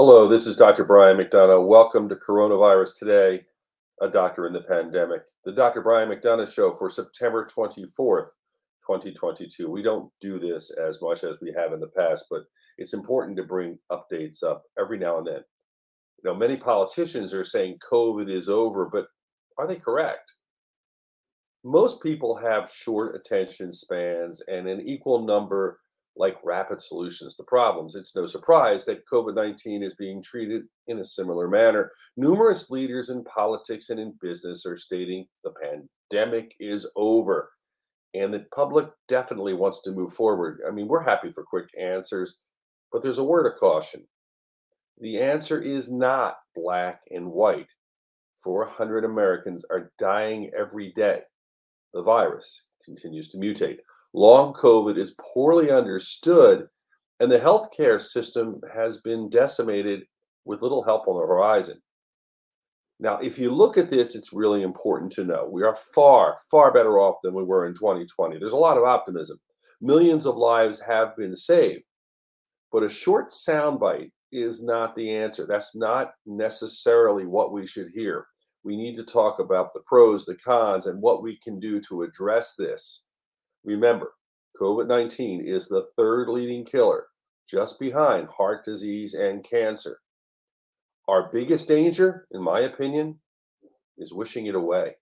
Hello, this is Dr. Brian McDonough. Welcome to Coronavirus Today, a doctor in the pandemic. The Dr. Brian McDonough Show for September 24th, 2022. We don't do this as much as we have in the past, but it's important to bring updates up every now and then. You know, many politicians are saying COVID is over, but are they correct? Most people have short attention spans and an equal number like rapid solutions to problems. It's no surprise that COVID 19 is being treated in a similar manner. Numerous leaders in politics and in business are stating the pandemic is over and the public definitely wants to move forward. I mean, we're happy for quick answers, but there's a word of caution. The answer is not black and white. 400 Americans are dying every day. The virus continues to mutate. Long COVID is poorly understood, and the healthcare system has been decimated with little help on the horizon. Now, if you look at this, it's really important to know we are far, far better off than we were in 2020. There's a lot of optimism. Millions of lives have been saved, but a short soundbite is not the answer. That's not necessarily what we should hear. We need to talk about the pros, the cons, and what we can do to address this. Remember, COVID 19 is the third leading killer, just behind heart disease and cancer. Our biggest danger, in my opinion, is wishing it away.